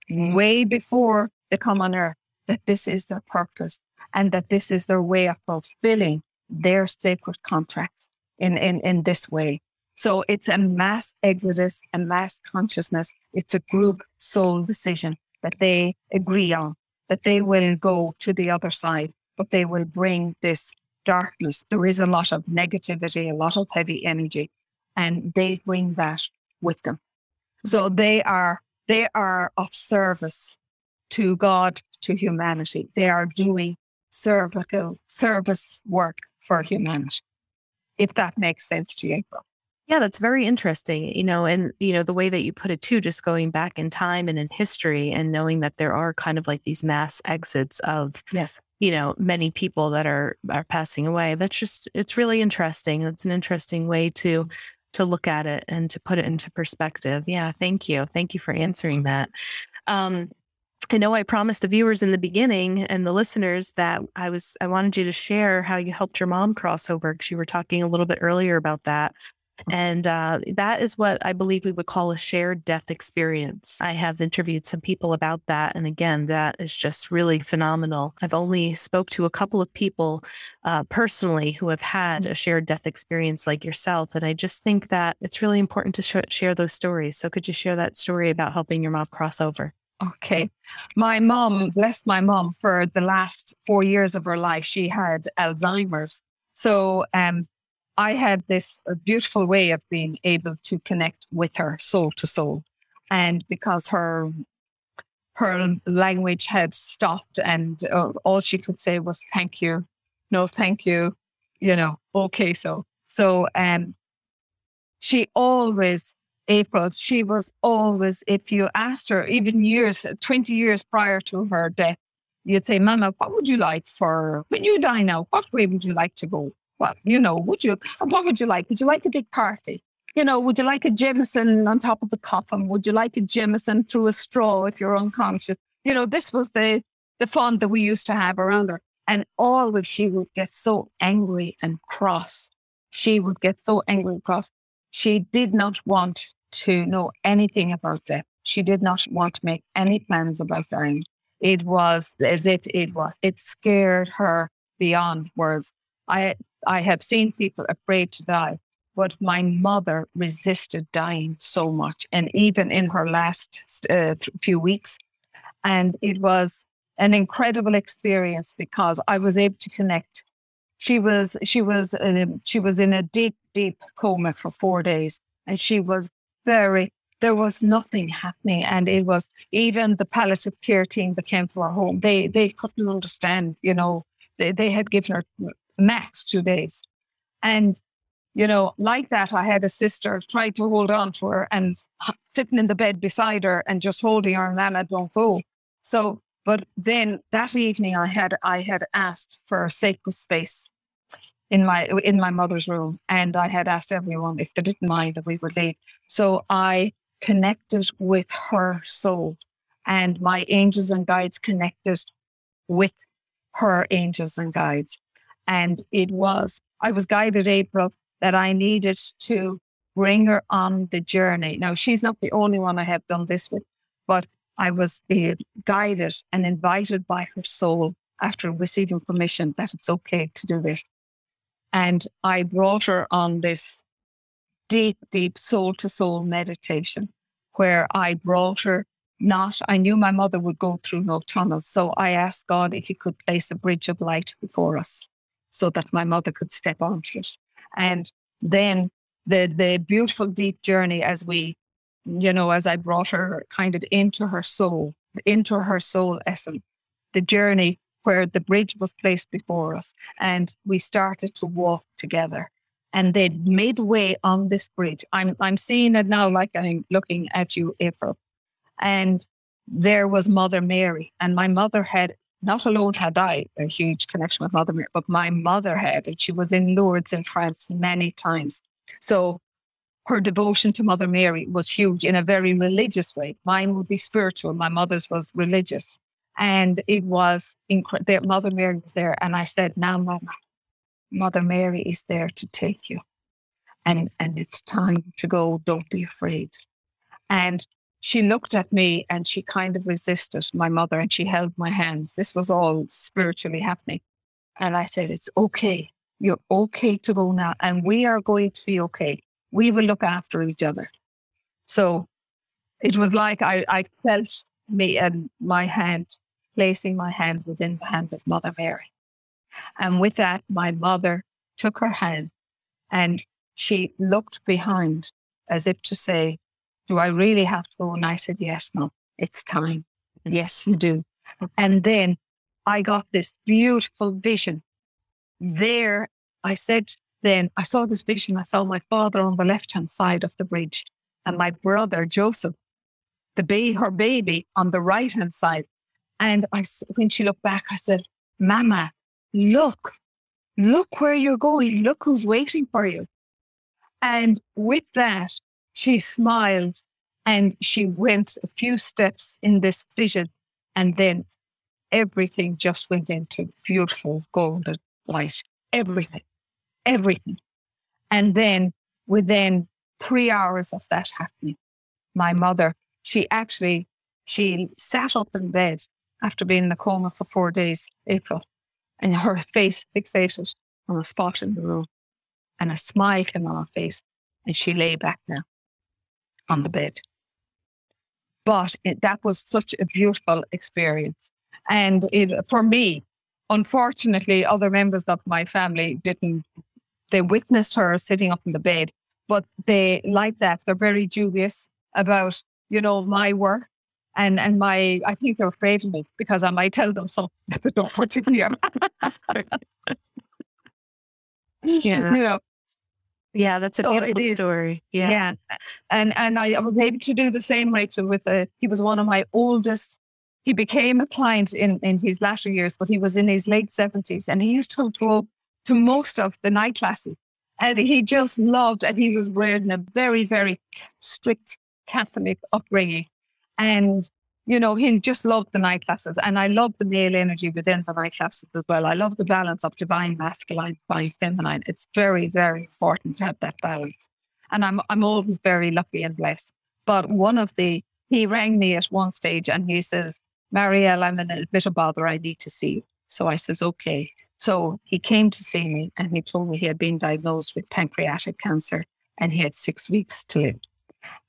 way before they come on earth that this is their purpose and that this is their way of fulfilling their sacred contract in, in, in this way. So it's a mass exodus, a mass consciousness. It's a group soul decision that they agree on, that they will go to the other side, but they will bring this darkness. There is a lot of negativity, a lot of heavy energy, and they bring that with them. So they are they are of service to God, to humanity. They are doing cervical service work for humanity. If that makes sense to you. Yeah, that's very interesting. You know, and you know, the way that you put it too, just going back in time and in history and knowing that there are kind of like these mass exits of yes, you know, many people that are are passing away. That's just it's really interesting. It's an interesting way to to look at it and to put it into perspective. Yeah, thank you. Thank you for answering that. Um, I know I promised the viewers in the beginning and the listeners that I was I wanted you to share how you helped your mom cross over because you were talking a little bit earlier about that. And uh, that is what I believe we would call a shared death experience. I have interviewed some people about that. And again, that is just really phenomenal. I've only spoke to a couple of people uh, personally who have had a shared death experience like yourself. And I just think that it's really important to sh- share those stories. So could you share that story about helping your mom cross over? Okay. My mom, bless my mom, for the last four years of her life, she had Alzheimer's. So um, I had this beautiful way of being able to connect with her soul to soul. And because her her language had stopped and uh, all she could say was thank you. No thank you. You know okay so so um she always april she was always if you asked her even years 20 years prior to her death you'd say mama what would you like for when you die now what way would you like to go well, you know, would you, what would you like? Would you like a big party? You know, would you like a Jameson on top of the coffin? Would you like a Jameson through a straw if you're unconscious? You know, this was the, the fun that we used to have around her. And always she would get so angry and cross. She would get so angry and cross. She did not want to know anything about death. She did not want to make any plans about dying. It was as if it was, it scared her beyond words. I I have seen people afraid to die, but my mother resisted dying so much, and even in her last uh, few weeks, and it was an incredible experience because I was able to connect. She was she was um, she was in a deep deep coma for four days, and she was very there was nothing happening and it was even the palliative care team that came to our home they they couldn't understand you know they, they had given her max two days. And, you know, like that, I had a sister try to hold on to her and sitting in the bed beside her and just holding her, and Nana, don't go. So, but then that evening, I had I had asked for a sacred space in my in my mother's room, and I had asked everyone if they didn't mind that we would leave. So I connected with her soul, and my angels and guides connected with her angels and guides. And it was, I was guided, April, that I needed to bring her on the journey. Now, she's not the only one I have done this with, but I was uh, guided and invited by her soul after receiving permission that it's okay to do this. And I brought her on this deep, deep soul to soul meditation where I brought her not, I knew my mother would go through no tunnel. So I asked God if he could place a bridge of light before us so that my mother could step onto it. And then the the beautiful deep journey as we, you know, as I brought her kind of into her soul, into her soul essence, the journey where the bridge was placed before us and we started to walk together. And then midway on this bridge, I'm I'm seeing it now like I'm looking at you, April. And there was Mother Mary. And my mother had not alone had I a huge connection with Mother Mary, but my mother had, and she was in Lourdes in France many times. So her devotion to Mother Mary was huge in a very religious way. Mine would be spiritual, my mother's was religious. And it was incredible. Mother Mary was there. And I said, Now, Mama, Mother Mary is there to take you. And, and it's time to go. Don't be afraid. And she looked at me and she kind of resisted my mother and she held my hands. This was all spiritually happening. And I said, It's okay. You're okay to go now. And we are going to be okay. We will look after each other. So it was like I, I felt me and my hand, placing my hand within the hand of Mother Mary. And with that, my mother took her hand and she looked behind as if to say, do I really have to go? And I said, Yes, Mom, it's time. Mm. Yes, you do. And then I got this beautiful vision. There, I said, then I saw this vision. I saw my father on the left hand side of the bridge and my brother Joseph, the baby, her baby on the right hand side. And I, when she looked back, I said, Mama, look, look where you're going. Look who's waiting for you. And with that, she smiled and she went a few steps in this vision. And then everything just went into beautiful golden light. Everything, everything. And then within three hours of that happening, my mother, she actually, she sat up in bed after being in a coma for four days, April, and her face fixated on a spot in the room and a smile came on her face and she lay back now on the bed. But it, that was such a beautiful experience. And it, for me, unfortunately, other members of my family didn't, they witnessed her sitting up in the bed, but they like that. They're very dubious about, you know, my work. And, and my, I think they're afraid of me because I might tell them something that they don't want to hear. yeah. You know, yeah, that's a beautiful is. story. Yeah. Yeah. And and I was able to do the same, Rachel, with the he was one of my oldest. He became a client in, in his latter years, but he was in his late seventies and he used to go to most of the night classes. And he just loved and he was reared in a very, very strict Catholic upbringing. And you know, he just loved the night classes. And I love the male energy within the night classes as well. I love the balance of divine masculine, divine feminine. It's very, very important to have that balance. And I'm I'm always very lucky and blessed. But one of the he rang me at one stage and he says, Marielle, I'm in a bit of bother. I need to see you. So I says, okay. So he came to see me and he told me he had been diagnosed with pancreatic cancer and he had six weeks to live.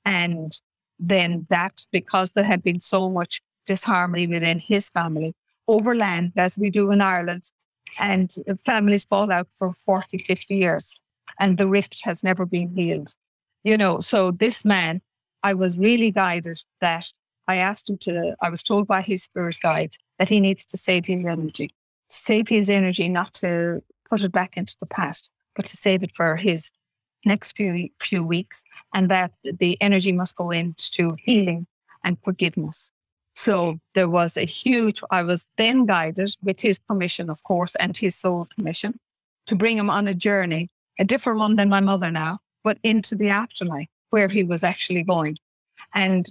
And then that, because there had been so much disharmony within his family over land, as we do in Ireland, and families fall out for 40, 50 years, and the rift has never been healed. You know, so this man, I was really guided that I asked him to, I was told by his spirit guide that he needs to save his energy, save his energy, not to put it back into the past, but to save it for his next few few weeks, and that the energy must go into healing and forgiveness. So there was a huge. I was then guided with his permission, of course, and his soul permission, to bring him on a journey, a different one than my mother now, but into the afterlife where he was actually going. And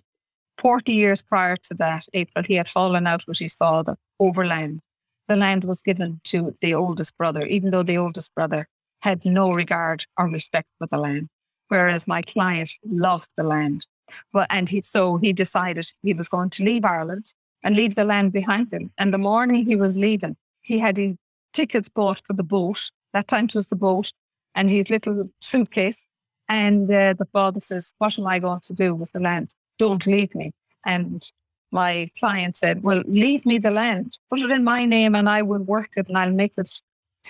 40 years prior to that, April, he had fallen out with his father over land. The land was given to the oldest brother, even though the oldest brother had no regard or respect for the land, whereas my client loved the land. But and he so he decided he was going to leave Ireland and leave the land behind him. And the morning he was leaving, he had his tickets bought for the boat. That time it was the boat and his little suitcase. And uh, the father says, "What am I going to do with the land? Don't leave me." And my client said, "Well, leave me the land. Put it in my name, and I will work it, and I'll make it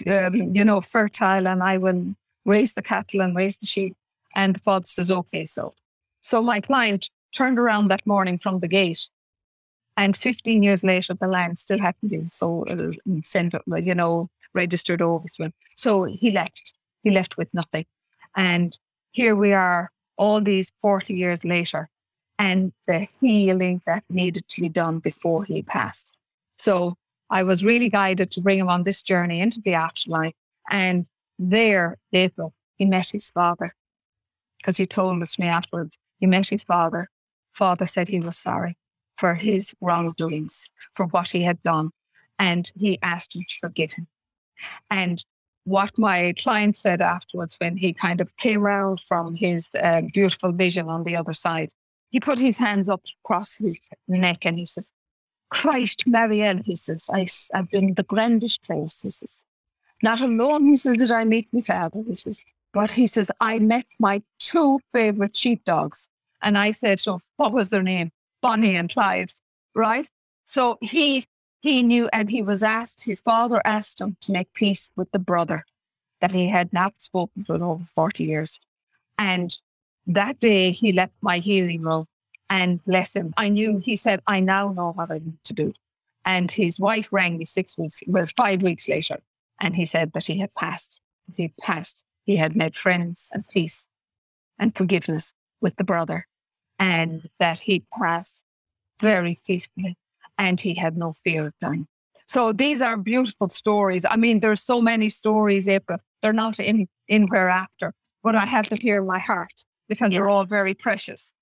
um, you know, fertile and I will raise the cattle and raise the sheep. And the father says, okay, so. So my client turned around that morning from the gate and 15 years later, the land still hadn't been sold, uh, sent, you know, registered over to him. So he left. He left with nothing. And here we are, all these 40 years later, and the healing that needed to be done before he passed. So I was really guided to bring him on this journey into the afterlife. And there, April, he met his father because he told us me afterwards. He met his father. Father said he was sorry for his wrongdoings, for what he had done. And he asked him to forgive him. And what my client said afterwards, when he kind of came around from his uh, beautiful vision on the other side, he put his hands up across his neck and he says, Christ, Marielle, he says, I, I've been the grandest place, he says. Not alone, he says, did I meet my father, he says, but he says, I met my two favorite sheepdogs. And I said, so what was their name? Bonnie and Clyde, right? So he he knew, and he was asked, his father asked him to make peace with the brother that he had not spoken to in over 40 years. And that day he left my healing room and bless him. I knew, he said, I now know what I need to do. And his wife rang me six weeks, well, five weeks later, and he said that he had passed. He passed. He had made friends and peace and forgiveness with the brother, and that he passed very peacefully, and he had no fear of dying. So these are beautiful stories. I mean, there's so many stories, April. They're not in in Where After, but I have here in my heart because yeah. they're all very precious.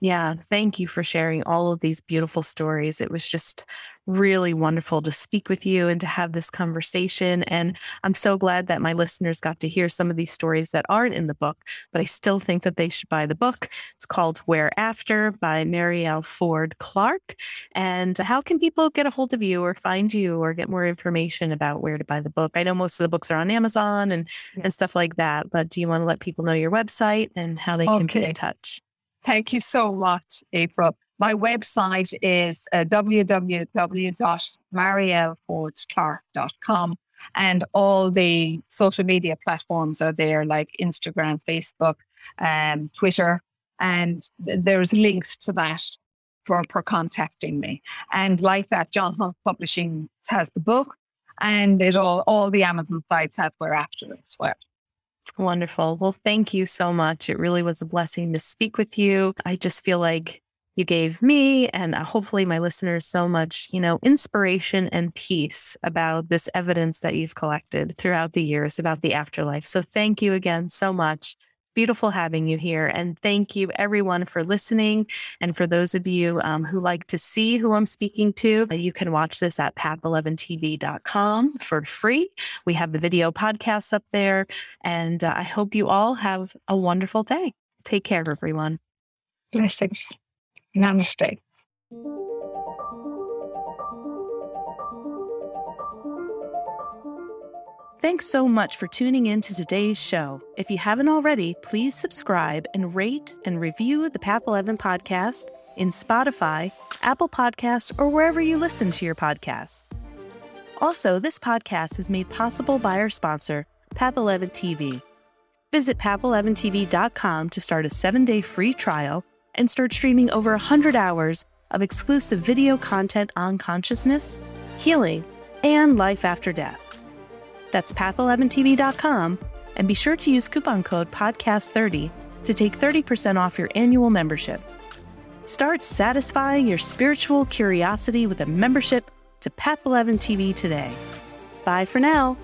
Yeah, thank you for sharing all of these beautiful stories. It was just really wonderful to speak with you and to have this conversation. And I'm so glad that my listeners got to hear some of these stories that aren't in the book, but I still think that they should buy the book. It's called Where After by Marielle Ford Clark. And how can people get a hold of you or find you or get more information about where to buy the book? I know most of the books are on Amazon and, yeah. and stuff like that, but do you want to let people know your website and how they can get in touch? Thank you so much, April. My website is uh, www.mariellefordclark.com and all the social media platforms are there like Instagram, Facebook, um, Twitter, and there's links to that for, for contacting me. And like that, John Hunt Publishing has the book and it all, all the Amazon sites have Where After as well. Wonderful. Well, thank you so much. It really was a blessing to speak with you. I just feel like you gave me and uh, hopefully my listeners so much, you know, inspiration and peace about this evidence that you've collected throughout the years about the afterlife. So thank you again so much beautiful having you here. And thank you, everyone, for listening. And for those of you um, who like to see who I'm speaking to, uh, you can watch this at path11tv.com for free. We have the video podcasts up there. And uh, I hope you all have a wonderful day. Take care, everyone. Blessings. Namaste. Thanks so much for tuning in to today's show. If you haven't already, please subscribe and rate and review the Path 11 podcast in Spotify, Apple Podcasts, or wherever you listen to your podcasts. Also, this podcast is made possible by our sponsor, Path 11 TV. Visit path11tv.com to start a seven day free trial and start streaming over 100 hours of exclusive video content on consciousness, healing, and life after death. That's path11tv.com, and be sure to use coupon code PODCAST30 to take 30% off your annual membership. Start satisfying your spiritual curiosity with a membership to Path 11 TV today. Bye for now.